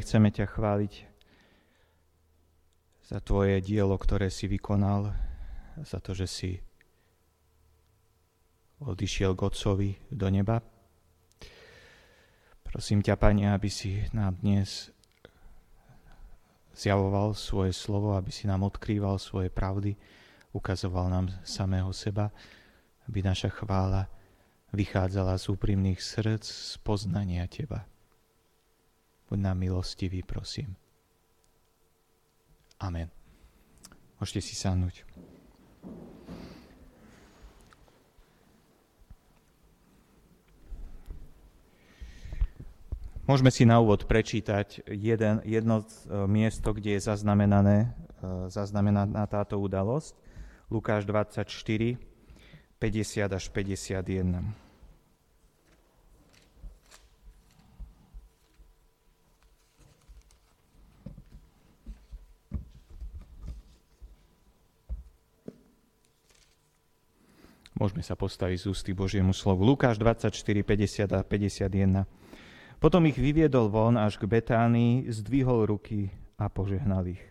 Chceme ťa chváliť za tvoje dielo, ktoré si vykonal, za to, že si odišiel k Otcovi do neba. Prosím ťa, Pane, aby si nám dnes zjavoval svoje slovo, aby si nám odkrýval svoje pravdy, ukazoval nám samého seba, aby naša chvála vychádzala z úprimných srdc, z poznania Teba. Buď nám milostivý, prosím. Amen. Môžete si sadnúť. Môžeme si na úvod prečítať jeden, jedno e, miesto, kde je zaznamenané, e, zaznamenaná táto udalosť. Lukáš 24, 50 až 51. Môžeme sa postaviť z ústy Božiemu slovu. Lukáš 24, 50 a 51. Potom ich vyviedol von až k Betánii, zdvihol ruky a požehnal ich.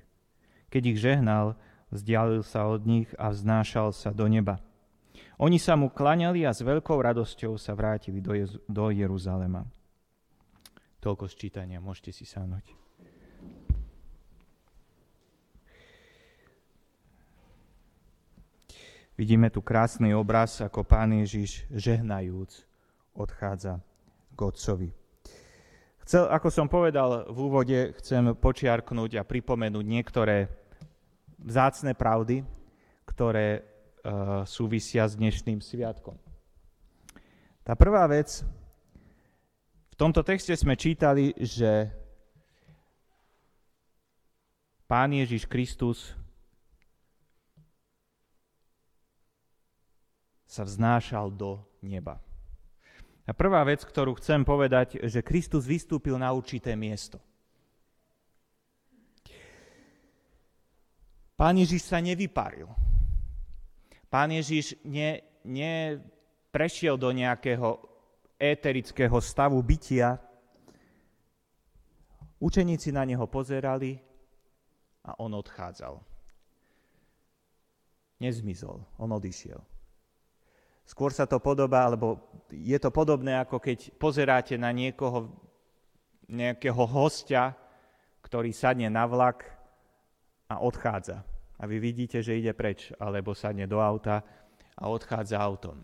Keď ich žehnal, vzdialil sa od nich a vznášal sa do neba. Oni sa mu klaňali a s veľkou radosťou sa vrátili do, Jezu- do Jeruzalema. Toľko sčítania, môžete si sánuť. Vidíme tu krásny obraz, ako pán Ježiš žehnajúc odchádza k Otcovi. Chcel, ako som povedal v úvode, chcem počiarknúť a pripomenúť niektoré vzácne pravdy, ktoré uh, súvisia s dnešným sviatkom. Tá prvá vec, v tomto texte sme čítali, že Pán Ježiš Kristus sa vznášal do neba. A prvá vec, ktorú chcem povedať, že Kristus vystúpil na určité miesto. Pán Ježiš sa nevyparil. Pán Ježiš ne, neprešiel do nejakého éterického stavu bytia. Učeníci na neho pozerali a on odchádzal. Nezmizol, on odišiel. Skôr sa to podobá, alebo je to podobné, ako keď pozeráte na niekoho, nejakého hostia, ktorý sadne na vlak a odchádza. A vy vidíte, že ide preč, alebo sadne do auta a odchádza autom.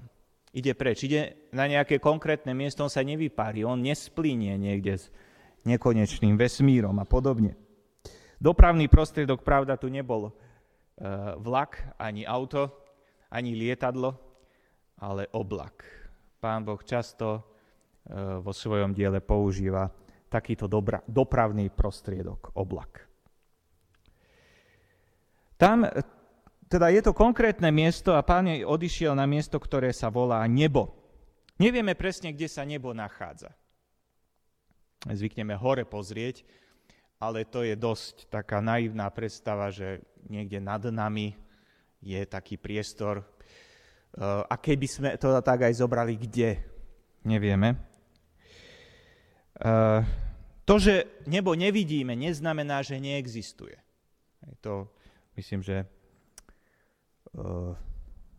Ide preč, ide na nejaké konkrétne miesto, on sa nevypári, on nesplínie niekde s nekonečným vesmírom a podobne. Dopravný prostriedok, pravda, tu nebol e, vlak, ani auto, ani lietadlo, ale oblak. Pán Boh často e, vo svojom diele používa takýto dobra, dopravný prostriedok, oblak. Tam, e, teda je to konkrétne miesto a pán odišiel na miesto, ktoré sa volá nebo. Nevieme presne, kde sa nebo nachádza. Zvykneme hore pozrieť, ale to je dosť taká naivná predstava, že niekde nad nami je taký priestor, a keby sme to tak aj zobrali, kde? Nevieme. Eh, to, že nebo nevidíme, neznamená, že neexistuje. To myslím, že eh,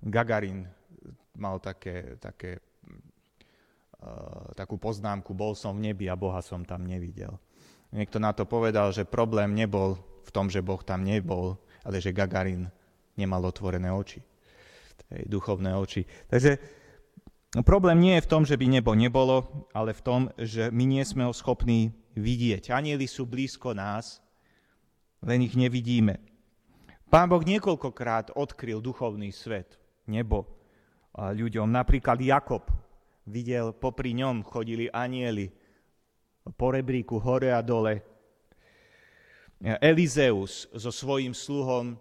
Gagarin mal také, také, takú poznámku, bol som v nebi a Boha som tam nevidel. Niekto na to povedal, že problém nebol v tom, že Boh tam nebol, ale že Gagarin nemal otvorené oči hej, duchovné oči. Takže problém nie je v tom, že by nebo nebolo, ale v tom, že my nie sme ho schopní vidieť. Anieli sú blízko nás, len ich nevidíme. Pán Boh niekoľkokrát odkryl duchovný svet, nebo ľuďom. Napríklad Jakob videl, popri ňom chodili anieli po rebríku hore a dole. Elizeus so svojím sluhom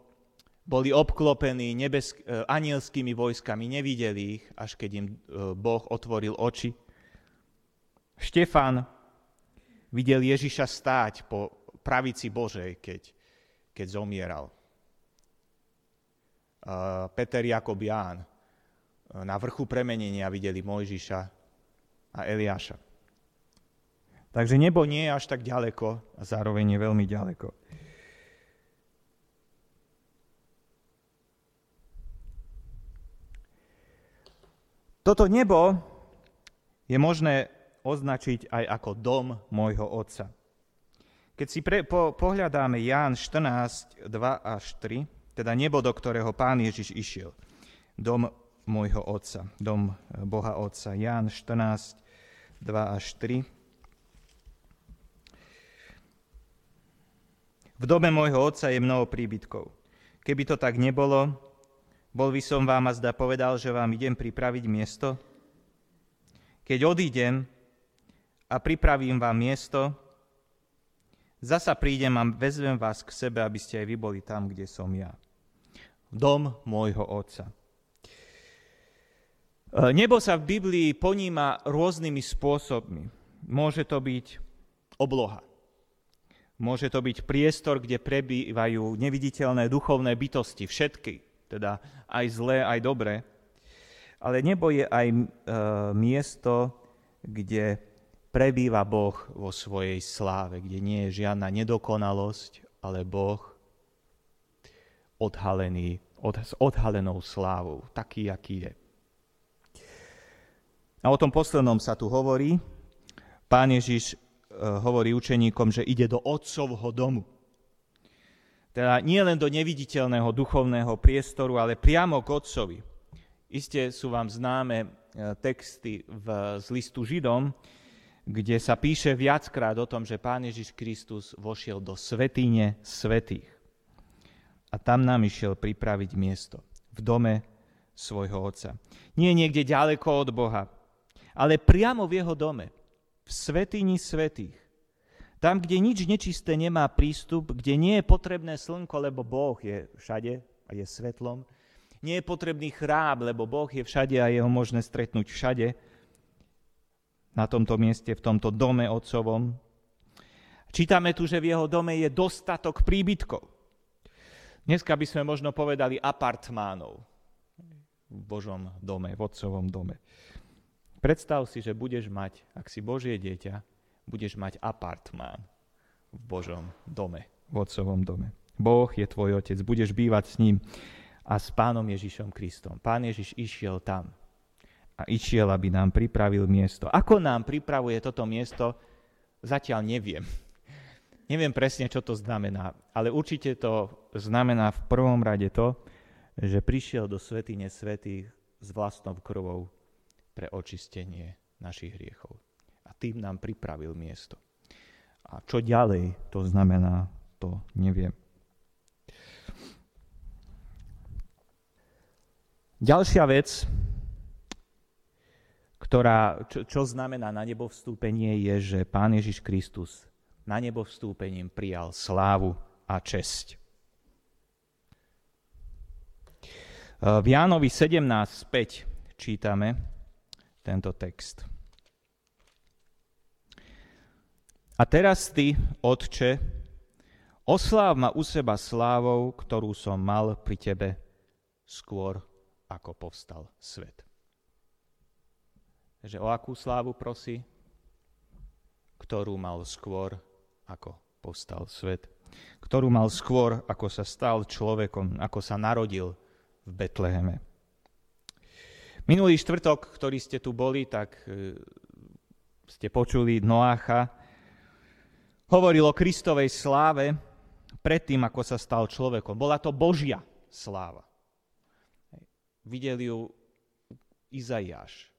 boli obklopení nebesk- e, anielskými vojskami, nevideli ich, až keď im e, Boh otvoril oči. Štefan videl Ježiša stáť po pravici Božej, keď, keď zomieral. Peter Jakob Ján e, na vrchu premenenia videli Mojžiša a Eliáša. Takže nebo nie je až tak ďaleko a zároveň je veľmi ďaleko. Toto nebo je možné označiť aj ako dom môjho otca. Keď si pre, po, pohľadáme Ján 14, 2 až 3, teda nebo, do ktorého pán Ježiš išiel, dom môjho otca, dom Boha Otca. Ján 14, 2 až 3. V dome môjho otca je mnoho príbytkov. Keby to tak nebolo, bol by som vám a zda povedal, že vám idem pripraviť miesto? Keď odídem a pripravím vám miesto, zasa prídem a vezvem vás k sebe, aby ste aj vy boli tam, kde som ja. Dom môjho otca. E, nebo sa v Biblii poníma rôznymi spôsobmi. Môže to byť obloha. Môže to byť priestor, kde prebývajú neviditeľné duchovné bytosti, všetky teda aj zlé, aj dobré. Ale nebo je aj e, miesto, kde prebýva Boh vo svojej sláve, kde nie je žiadna nedokonalosť, ale Boh odhalený, od, s odhalenou slávou, taký, aký je. A o tom poslednom sa tu hovorí. Pán Ježiš e, hovorí učeníkom, že ide do otcovho domu. Teda nie len do neviditeľného duchovného priestoru, ale priamo k Otcovi. Isté sú vám známe e, texty v, z listu Židom, kde sa píše viackrát o tom, že Pán Ježiš Kristus vošiel do svetýne svetých. A tam nám išiel pripraviť miesto v dome svojho Otca. Nie niekde ďaleko od Boha, ale priamo v jeho dome, v svetýni svetých. Tam, kde nič nečisté nemá prístup, kde nie je potrebné slnko, lebo Boh je všade a je svetlom. Nie je potrebný chráb, lebo Boh je všade a je ho možné stretnúť všade. Na tomto mieste, v tomto dome otcovom. Čítame tu, že v jeho dome je dostatok príbytkov. Dneska by sme možno povedali apartmánov v Božom dome, v otcovom dome. Predstav si, že budeš mať, ak si Božie dieťa, budeš mať apartmán v Božom dome, v Otcovom dome. Boh je tvoj otec, budeš bývať s ním a s pánom Ježišom Kristom. Pán Ježiš išiel tam a išiel, aby nám pripravil miesto. Ako nám pripravuje toto miesto, zatiaľ neviem. Neviem presne, čo to znamená, ale určite to znamená v prvom rade to, že prišiel do svetine svetých s vlastnou krvou pre očistenie našich hriechov tým nám pripravil miesto. A čo ďalej to znamená, to neviem. Ďalšia vec, ktorá, čo, čo znamená na nebo vstúpenie, je, že Pán Ježiš Kristus na nebo vstúpením prijal slávu a česť. V Jánovi 17.5 čítame tento text. A teraz ty, Otče, osláv ma u seba slávou, ktorú som mal pri tebe skôr, ako povstal svet. Takže o akú slávu prosí? Ktorú mal skôr, ako povstal svet. Ktorú mal skôr, ako sa stal človekom, ako sa narodil v Betleheme. Minulý štvrtok, ktorý ste tu boli, tak e, ste počuli Noácha, hovoril o Kristovej sláve predtým, ako sa stal človekom. Bola to Božia sláva. Videl ju Izaiáš,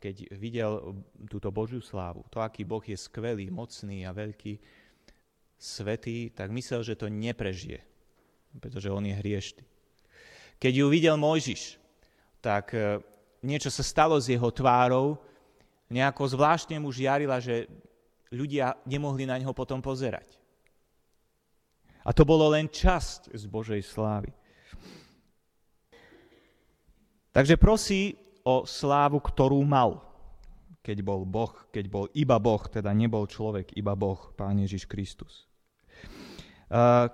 keď videl túto Božiu slávu, to, aký Boh je skvelý, mocný a veľký, svetý, tak myslel, že to neprežije, pretože on je hriešný. Keď ju videl Mojžiš, tak e, niečo sa stalo s jeho tvárou, nejako zvláštne mu žiarila, že ľudia nemohli na ňo potom pozerať. A to bolo len časť z Božej slávy. Takže prosí o slávu, ktorú mal, keď bol Boh, keď bol iba Boh, teda nebol človek, iba Boh, Pán Ježiš Kristus. Uh,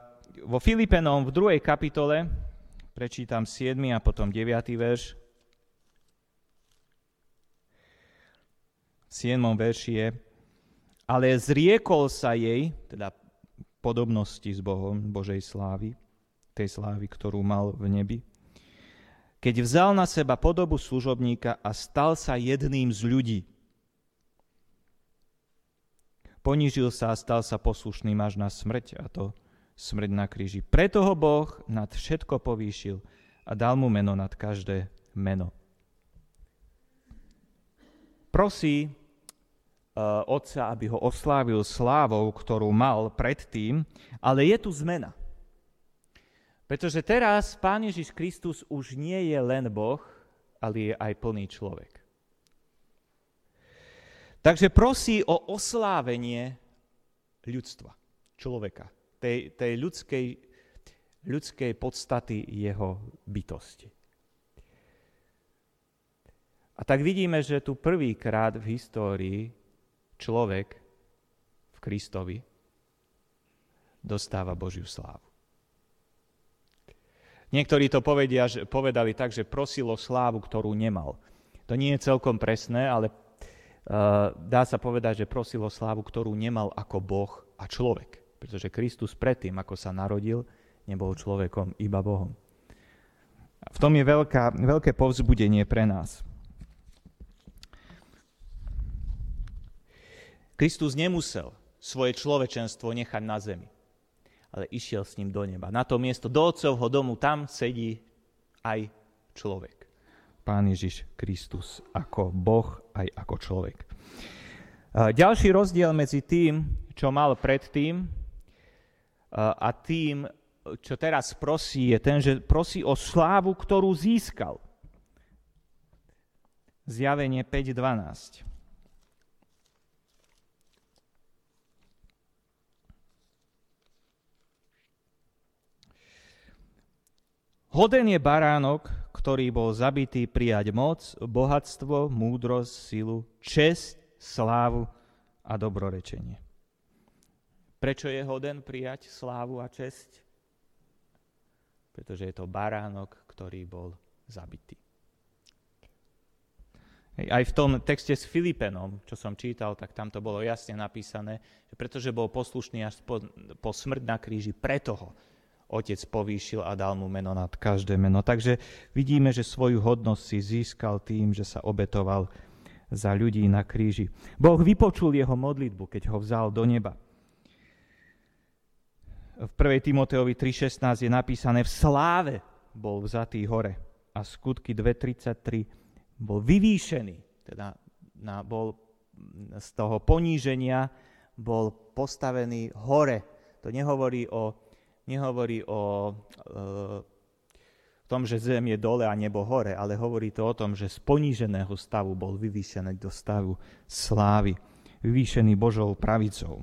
vo Filipenom v druhej kapitole prečítam 7. a potom 9. verš. V 7. verši je ale zriekol sa jej, teda podobnosti s Bohom, Božej slávy, tej slávy, ktorú mal v nebi, keď vzal na seba podobu služobníka a stal sa jedným z ľudí. Ponížil sa a stal sa poslušným až na smrť, a to smrť na kríži. Preto ho Boh nad všetko povýšil a dal mu meno nad každé meno. Prosí otca, aby ho oslávil slávou, ktorú mal predtým, ale je tu zmena. Pretože teraz Pán Ježiš Kristus už nie je len Boh, ale je aj plný človek. Takže prosí o oslávenie ľudstva, človeka, tej, tej ľudskej, ľudskej podstaty jeho bytosti. A tak vidíme, že tu prvýkrát v histórii človek v Kristovi dostáva Božiu slávu. Niektorí to povedia, že, povedali tak, že prosil o slávu, ktorú nemal. To nie je celkom presné, ale uh, dá sa povedať, že prosil o slávu, ktorú nemal ako Boh a človek. Pretože Kristus predtým, ako sa narodil, nebol človekom, iba Bohom. V tom je veľká, veľké povzbudenie pre nás. Kristus nemusel svoje človečenstvo nechať na zemi ale išiel s ním do neba. Na to miesto do otcovho domu tam sedí aj človek. Pán Ježiš Kristus ako Boh, aj ako človek. Ďalší rozdiel medzi tým, čo mal predtým a tým, čo teraz prosí, je ten, že prosí o slávu, ktorú získal. Zjavenie 5.12. Hoden je baránok, ktorý bol zabitý prijať moc, bohatstvo, múdrosť, silu, česť, slávu a dobrorečenie. Prečo je hoden prijať slávu a česť? Pretože je to baránok, ktorý bol zabitý. Aj v tom texte s Filipenom, čo som čítal, tak tam to bolo jasne napísané, že pretože bol poslušný až po, po smrť na kríži, preto ho otec povýšil a dal mu meno nad každé meno. Takže vidíme, že svoju hodnosť si získal tým, že sa obetoval za ľudí na kríži. Boh vypočul jeho modlitbu, keď ho vzal do neba. V 1. Timoteovi 3.16 je napísané, v sláve bol vzatý hore a skutky 2.33 bol vyvýšený, teda na, bol z toho poníženia bol postavený hore. To nehovorí o nehovorí o e, tom, že zem je dole a nebo hore, ale hovorí to o tom, že z poníženého stavu bol vyvýšený do stavu slávy, vyvýšený Božou pravicou.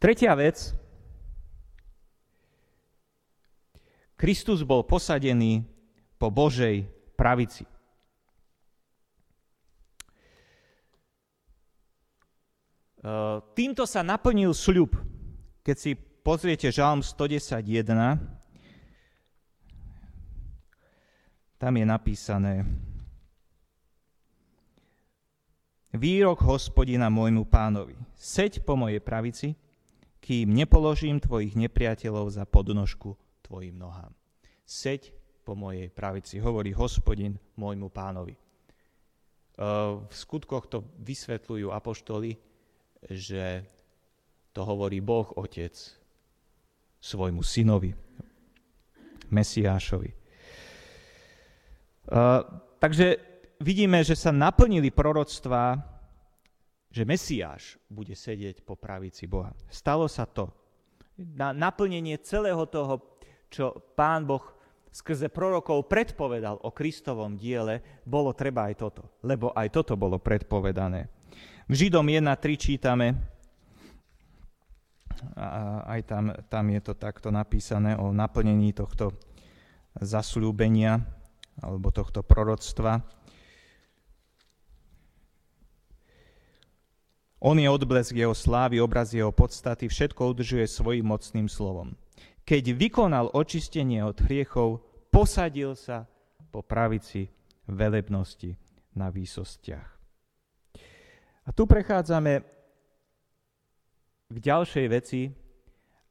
Tretia vec. Kristus bol posadený po Božej pravici. E, týmto sa naplnil sľub, keď si pozriete Žalm 111, tam je napísané Výrok hospodina môjmu pánovi. Seď po mojej pravici, kým nepoložím tvojich nepriateľov za podnožku tvojim nohám. Seď po mojej pravici, hovorí hospodin môjmu pánovi. V skutkoch to vysvetľujú apoštoli, že to hovorí Boh Otec svojmu synovi, Mesiášovi. Uh, takže vidíme, že sa naplnili proroctvá, že Mesiáš bude sedieť po pravici Boha. Stalo sa to. Na naplnenie celého toho, čo Pán Boh skrze prorokov predpovedal o Kristovom diele, bolo treba aj toto. Lebo aj toto bolo predpovedané. V Židom 1.3 čítame, a aj tam, tam je to takto napísané o naplnení tohto zasľúbenia alebo tohto proroctva. On je odblesk jeho slávy, obraz jeho podstaty, všetko udržuje svojim mocným slovom. Keď vykonal očistenie od hriechov, posadil sa po pravici velebnosti na výsostiach. A tu prechádzame k ďalšej veci,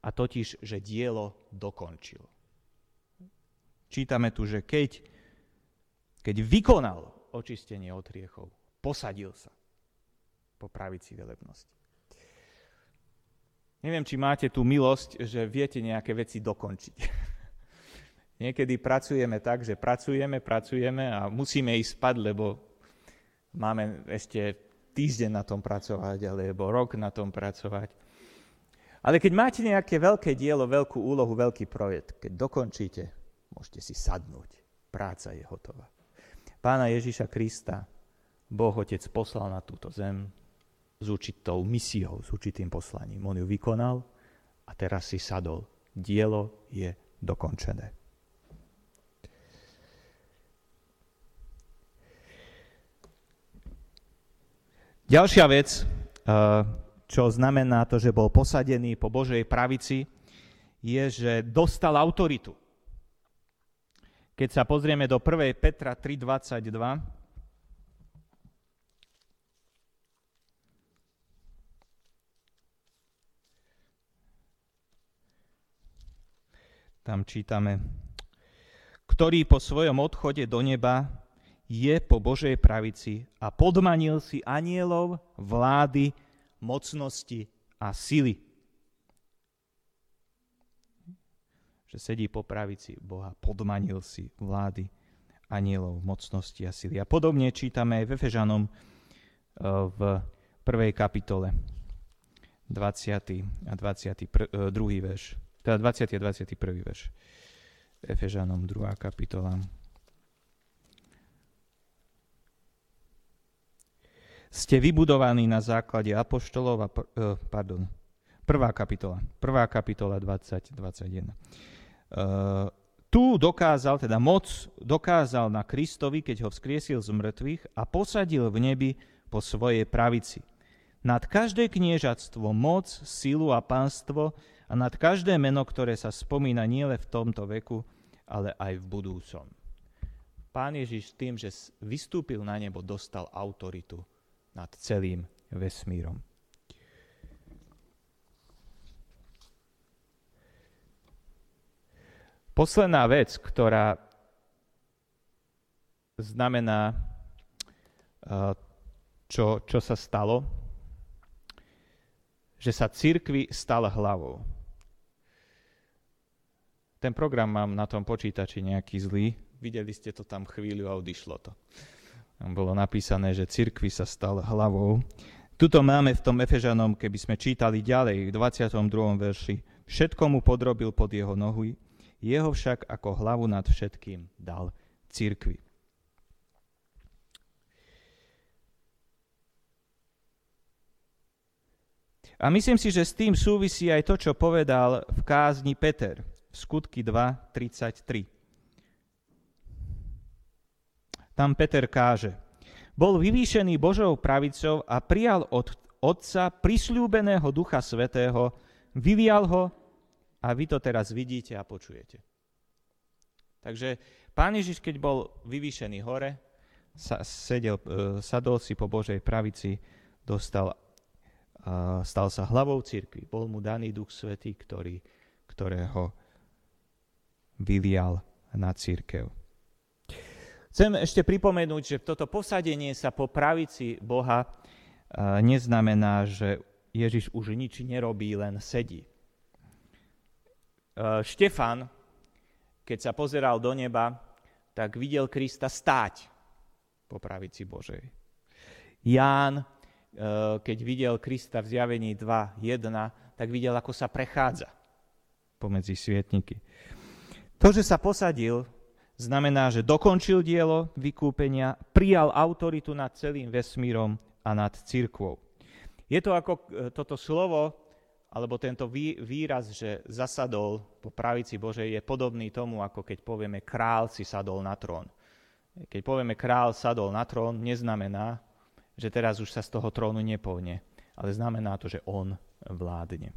a totiž, že dielo dokončil. Čítame tu, že keď, keď vykonal očistenie od riechov, posadil sa po pravici velebnosti. Neviem, či máte tú milosť, že viete nejaké veci dokončiť. Niekedy pracujeme tak, že pracujeme, pracujeme a musíme ísť spať, lebo máme ešte týždeň na tom pracovať, alebo rok na tom pracovať. Ale keď máte nejaké veľké dielo, veľkú úlohu, veľký projekt, keď dokončíte, môžete si sadnúť. Práca je hotová. Pána Ježiša Krista Boh Otec poslal na túto zem s určitou misiou, s určitým poslaním. On ju vykonal a teraz si sadol. Dielo je dokončené. Ďalšia vec, eh, čo znamená to, že bol posadený po Božej pravici, je, že dostal autoritu. Keď sa pozrieme do 1. Petra 3.22, tam čítame, ktorý po svojom odchode do neba je po Božej pravici a podmanil si anielov, vlády, mocnosti a sily. Že sedí po pravici Boha, podmanil si vlády, anielov, mocnosti a sily. A podobne čítame aj v Efežanom eh, v prvej kapitole 20. a 22. Eh, verš. Teda 20. a 21. verš. Efežanom 2. kapitola ste vybudovaní na základe apoštolov a, uh, pardon, prvá kapitola, prvá kapitola 20, 21. Uh, tu dokázal, teda moc dokázal na Kristovi, keď ho vzkriesil z mŕtvych a posadil v nebi po svojej pravici. Nad každé kniežatstvo, moc, silu a pánstvo a nad každé meno, ktoré sa spomína nielen v tomto veku, ale aj v budúcom. Pán Ježiš tým, že vystúpil na nebo, dostal autoritu nad celým vesmírom. Posledná vec, ktorá znamená, eh, čo, čo sa stalo, že sa církvi stala hlavou. Ten program mám na tom počítači nejaký zlý. Videli ste to tam chvíľu a odišlo to. Bolo napísané, že cirkvi sa stal hlavou. Tuto máme v tom Efežanom, keby sme čítali ďalej, v 22. verši. Všetko mu podrobil pod jeho nohy, jeho však ako hlavu nad všetkým dal cirkvi. A myslím si, že s tým súvisí aj to, čo povedal v kázni Peter v skutky 2.33. Tam Peter káže, bol vyvýšený Božou pravicou a prijal od Otca prisľúbeného Ducha Svetého, vyvial ho a vy to teraz vidíte a počujete. Takže Pán Ježiš, keď bol vyvýšený hore, sa, sedel, e, sadol si po Božej pravici, dostal, stal sa hlavou cirkvi. Bol mu daný Duch Svetý, ktorý, ktorého vyvial na církev. Chcem ešte pripomenúť, že toto posadenie sa po pravici Boha neznamená, že Ježiš už nič nerobí, len sedí. Štefan, keď sa pozeral do neba, tak videl Krista stáť po pravici Božej. Ján, keď videl Krista v zjavení 2.1, tak videl, ako sa prechádza pomedzi svietniky. To, že sa posadil znamená, že dokončil dielo vykúpenia, prijal autoritu nad celým vesmírom a nad církvou. Je to ako e, toto slovo, alebo tento výraz, že zasadol po pravici Božej, je podobný tomu, ako keď povieme král si sadol na trón. Keď povieme král sadol na trón, neznamená, že teraz už sa z toho trónu nepovne, ale znamená to, že on vládne.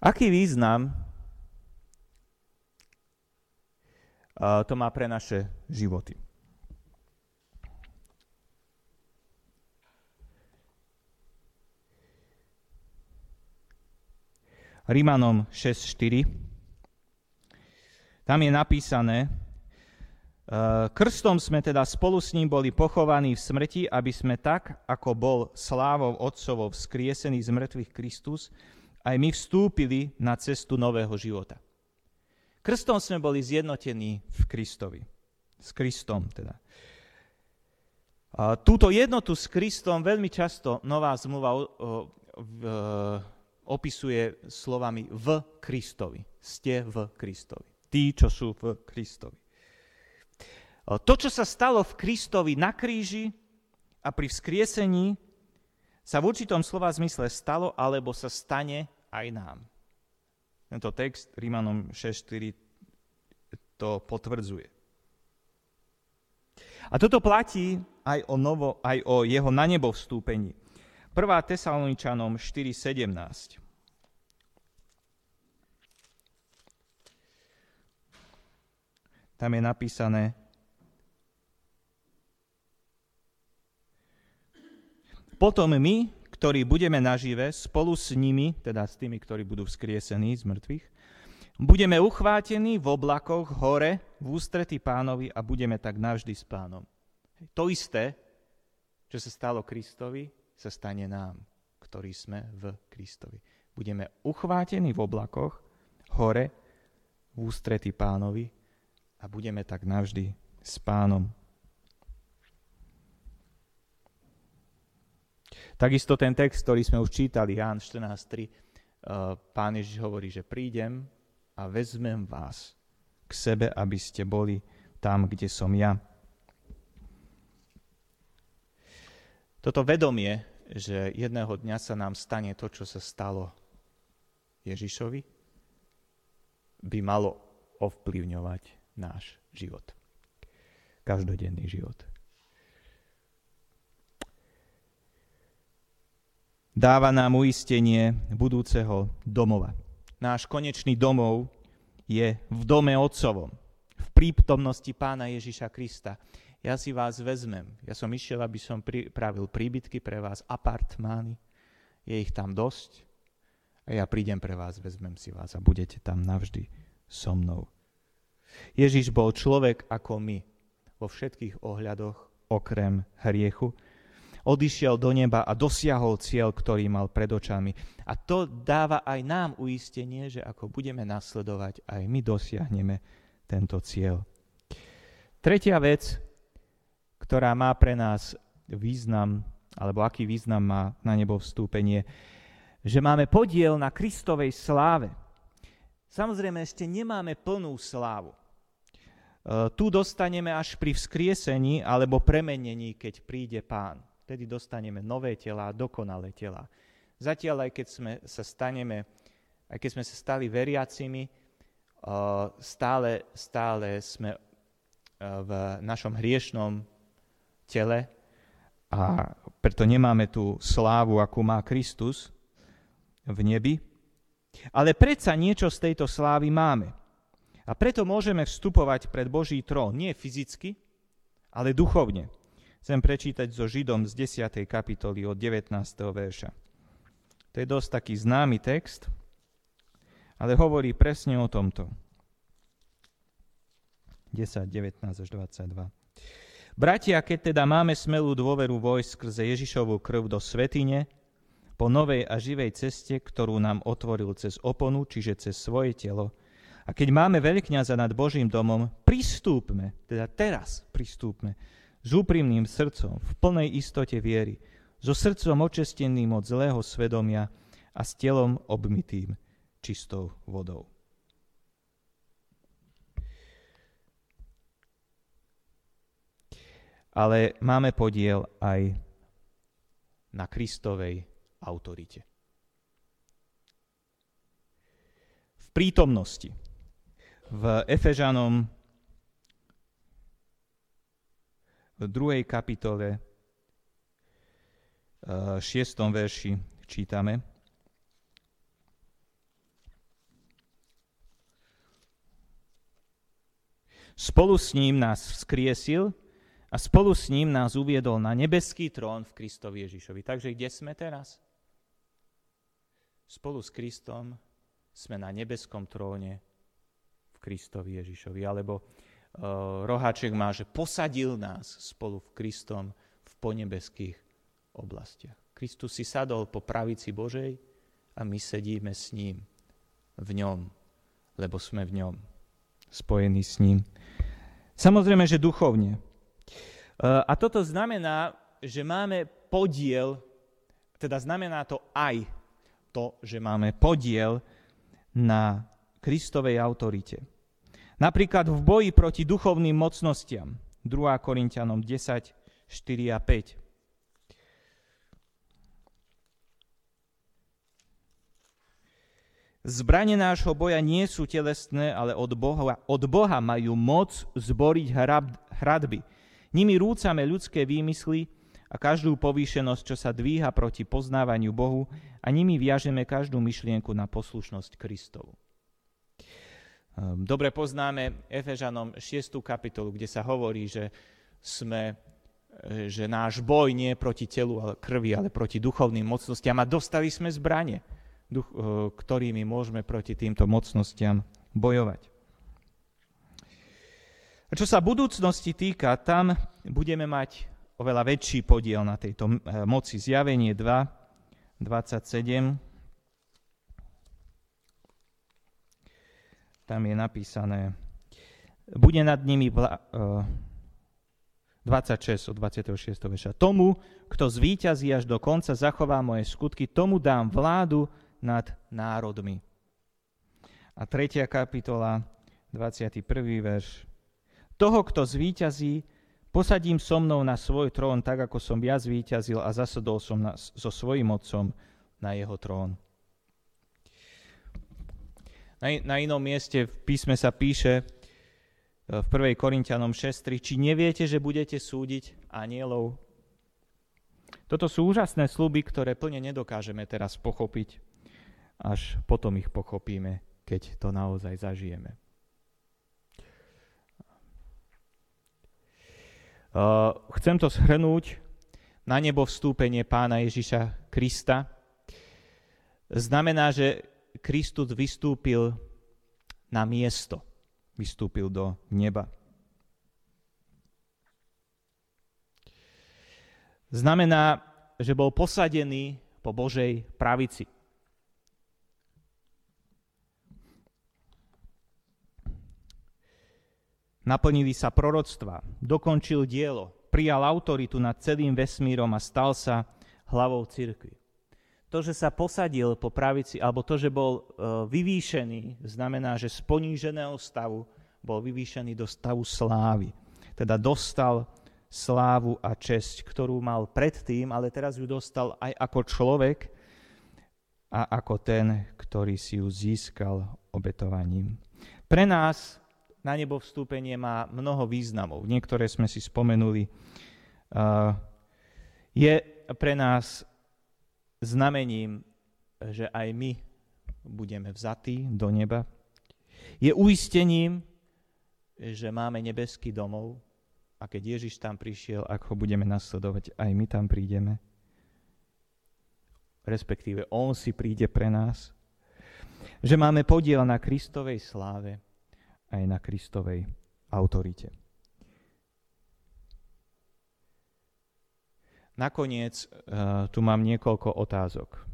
Aký význam to má pre naše životy. Rímanom 6.4. Tam je napísané, e, Krstom sme teda spolu s ním boli pochovaní v smrti, aby sme tak, ako bol slávou Otcovou vzkriesený z mŕtvych Kristus, aj my vstúpili na cestu nového života. Krstom sme boli zjednotení v Kristovi. S Kristom teda. A túto jednotu s Kristom veľmi často Nová zmluva opisuje slovami v Kristovi. Ste v Kristovi. Tí, čo sú v Kristovi. To, čo sa stalo v Kristovi na kríži a pri vzkriesení, sa v určitom slova zmysle stalo, alebo sa stane aj nám. Tento text Rímanom 6.4 to potvrdzuje. A toto platí aj o, novo, aj o jeho na nebo vstúpení. 1. Tesaloničanom 4.17. Tam je napísané, Potom my, ktorí budeme nažive, spolu s nimi, teda s tými, ktorí budú vzkriesení z mŕtvych, budeme uchvátení v oblakoch hore v ústrety pánovi a budeme tak navždy s pánom. To isté, čo sa stalo Kristovi, sa stane nám, ktorí sme v Kristovi. Budeme uchvátení v oblakoch hore v ústrety pánovi a budeme tak navždy s pánom. Takisto ten text, ktorý sme už čítali, Ján 14.3, eh, pán Ježiš hovorí, že prídem a vezmem vás k sebe, aby ste boli tam, kde som ja. Toto vedomie, že jedného dňa sa nám stane to, čo sa stalo Ježišovi, by malo ovplyvňovať náš život. Každodenný život. Dáva nám uistenie budúceho domova. Náš konečný domov je v dome Otcovom, v prítomnosti Pána Ježiša Krista. Ja si vás vezmem. Ja som išiel, aby som pripravil príbytky pre vás, apartmány. Je ich tam dosť. A ja prídem pre vás, vezmem si vás a budete tam navždy so mnou. Ježiš bol človek ako my vo všetkých ohľadoch, okrem hriechu, odišiel do neba a dosiahol cieľ, ktorý mal pred očami. A to dáva aj nám uistenie, že ako budeme nasledovať, aj my dosiahneme tento cieľ. Tretia vec, ktorá má pre nás význam, alebo aký význam má na nebo vstúpenie, že máme podiel na Kristovej sláve. Samozrejme, ešte nemáme plnú slávu. E, tu dostaneme až pri vzkriesení alebo premenení, keď príde pán vtedy dostaneme nové tela, dokonalé tela. Zatiaľ, aj keď sme sa staneme, aj keď sme sa stali veriacimi, stále, stále sme v našom hriešnom tele a preto nemáme tú slávu, akú má Kristus v nebi. Ale predsa niečo z tejto slávy máme. A preto môžeme vstupovať pred Boží trón nie fyzicky, ale duchovne. Chcem prečítať so Židom z 10. kapitoly od 19. verša. To je dosť taký známy text, ale hovorí presne o tomto. 10, 19 až 22. Bratia, keď teda máme smelú dôveru vojsť skrze Ježišovú krv do svetine, po novej a živej ceste, ktorú nám otvoril cez oponu, čiže cez svoje telo, a keď máme veľkňaza nad Božím domom, pristúpme, teda teraz pristúpme s úprimným srdcom, v plnej istote viery, so srdcom očesteným od zlého svedomia a s telom obmytým čistou vodou. Ale máme podiel aj na Kristovej autorite. V prítomnosti. V Efežanom v druhej kapitole, v šiestom verši čítame. Spolu s ním nás vzkriesil a spolu s ním nás uviedol na nebeský trón v Kristovi Ježišovi. Takže kde sme teraz? Spolu s Kristom sme na nebeskom tróne v Kristovi Ježišovi. Alebo roháček má, že posadil nás spolu v Kristom v ponebeských oblastiach. Kristus si sadol po pravici Božej a my sedíme s ním v ňom, lebo sme v ňom spojení s ním. Samozrejme, že duchovne. Uh, a toto znamená, že máme podiel, teda znamená to aj to, že máme podiel na Kristovej autorite. Napríklad v boji proti duchovným mocnostiam. 2. Korintianom 10, 4 a 5. Zbranie nášho boja nie sú telesné, ale od Boha, od Boha majú moc zboriť hrad, hradby. Nimi rúcame ľudské výmysly a každú povýšenosť, čo sa dvíha proti poznávaniu Bohu a nimi viažeme každú myšlienku na poslušnosť Kristovu. Ehm, dobre poznáme Efežanom 6. kapitolu, kde sa hovorí, že sme e, že náš boj nie je proti telu ale krvi, ale proti duchovným mocnostiam a dostali sme zbranie eh, ktorými môžeme proti týmto mocnostiam bojovať. A čo sa budúcnosti týka, tam budeme mať oveľa väčší podiel na tejto eh, moci. Zjavenie 2, 27. Tam je napísané, bude nad nimi vla, 26 od 26. verša. Tomu, kto zvíťazí až do konca, zachová moje skutky, tomu dám vládu nad národmi. A tretia kapitola, 21. verš. Toho, kto zvíťazí, posadím so mnou na svoj trón, tak ako som ja zvíťazil a zasadol som na, so svojím otcom na jeho trón. Na, na inom mieste v písme sa píše v 1. Korintianom 6.3, či neviete, že budete súdiť anielov? Toto sú úžasné sluby, ktoré plne nedokážeme teraz pochopiť až potom ich pochopíme, keď to naozaj zažijeme. Uh, chcem to shrnúť. Na nebo vstúpenie pána Ježiša Krista znamená, že Kristus vystúpil na miesto, vystúpil do neba. Znamená, že bol posadený po Božej pravici. Naplnili sa proroctva, dokončil dielo, prijal autoritu nad celým vesmírom a stal sa hlavou cirkvi. To, že sa posadil po pravici, alebo to, že bol e, vyvýšený, znamená, že z poníženého stavu bol vyvýšený do stavu slávy. Teda dostal slávu a česť, ktorú mal predtým, ale teraz ju dostal aj ako človek a ako ten, ktorý si ju získal obetovaním. Pre nás na nebo vstúpenie má mnoho významov. Niektoré sme si spomenuli. Je pre nás znamením, že aj my budeme vzatí do neba. Je uistením, že máme nebeský domov a keď Ježiš tam prišiel, ak ho budeme nasledovať, aj my tam prídeme. Respektíve On si príde pre nás. Že máme podiel na Kristovej sláve aj na Kristovej autorite. Nakoniec uh, tu mám niekoľko otázok.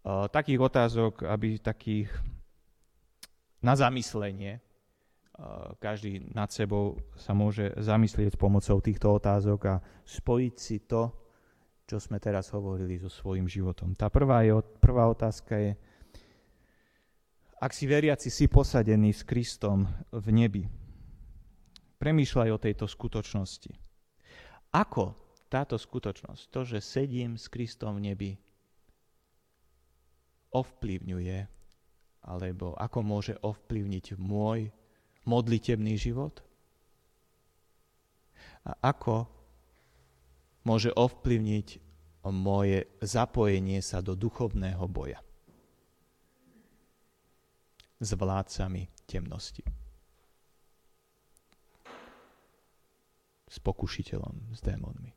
Uh, takých otázok, aby takých na zamyslenie. Uh, každý nad sebou sa môže zamyslieť pomocou týchto otázok a spojiť si to, čo sme teraz hovorili so svojím životom. Tá prvá, je, prvá otázka je, ak si veriaci si posadený s Kristom v nebi, premýšľaj o tejto skutočnosti. Ako táto skutočnosť, to, že sedím s Kristom v nebi, ovplyvňuje, alebo ako môže ovplyvniť môj modlitebný život? A ako môže ovplyvniť moje zapojenie sa do duchovného boja? s vládcami temnosti. S pokušiteľom, s démonmi.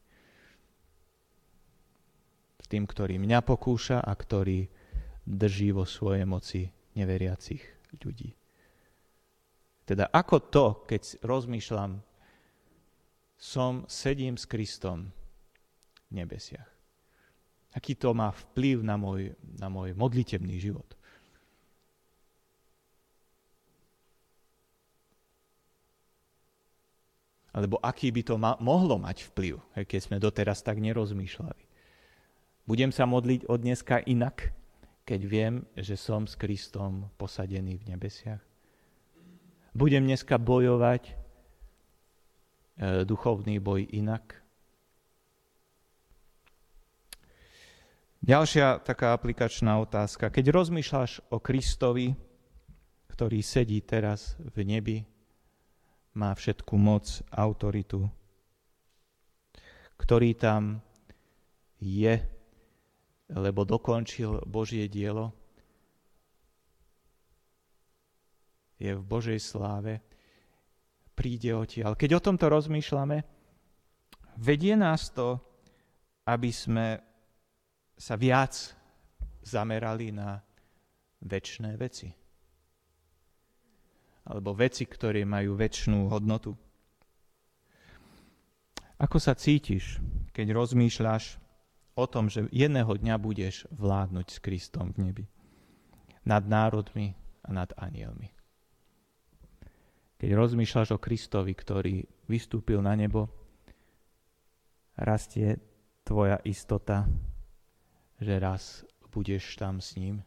S tým, ktorý mňa pokúša a ktorý drží vo svojej moci neveriacich ľudí. Teda ako to, keď rozmýšľam, som, sedím s Kristom v nebesiach. Aký to má vplyv na môj, na môj modlitebný život. Alebo aký by to ma- mohlo mať vplyv, keď sme doteraz tak nerozmýšľali. Budem sa modliť od dneska inak, keď viem, že som s Kristom posadený v nebesiach. Budem dneska bojovať e, duchovný boj inak. Ďalšia taká aplikačná otázka. Keď rozmýšľaš o Kristovi, ktorý sedí teraz v nebi, má všetku moc, autoritu, ktorý tam je lebo dokončil Božie dielo. Je v Božej sláve. Príde odtiaľ. Keď o tomto rozmýšľame, vedie nás to, aby sme sa viac zamerali na väčšné veci. Alebo veci, ktoré majú väčšnú hodnotu. Ako sa cítiš, keď rozmýšľaš o tom, že jedného dňa budeš vládnuť s Kristom v nebi. Nad národmi a nad anielmi. Keď rozmýšľaš o Kristovi, ktorý vystúpil na nebo, rastie tvoja istota, že raz budeš tam s ním.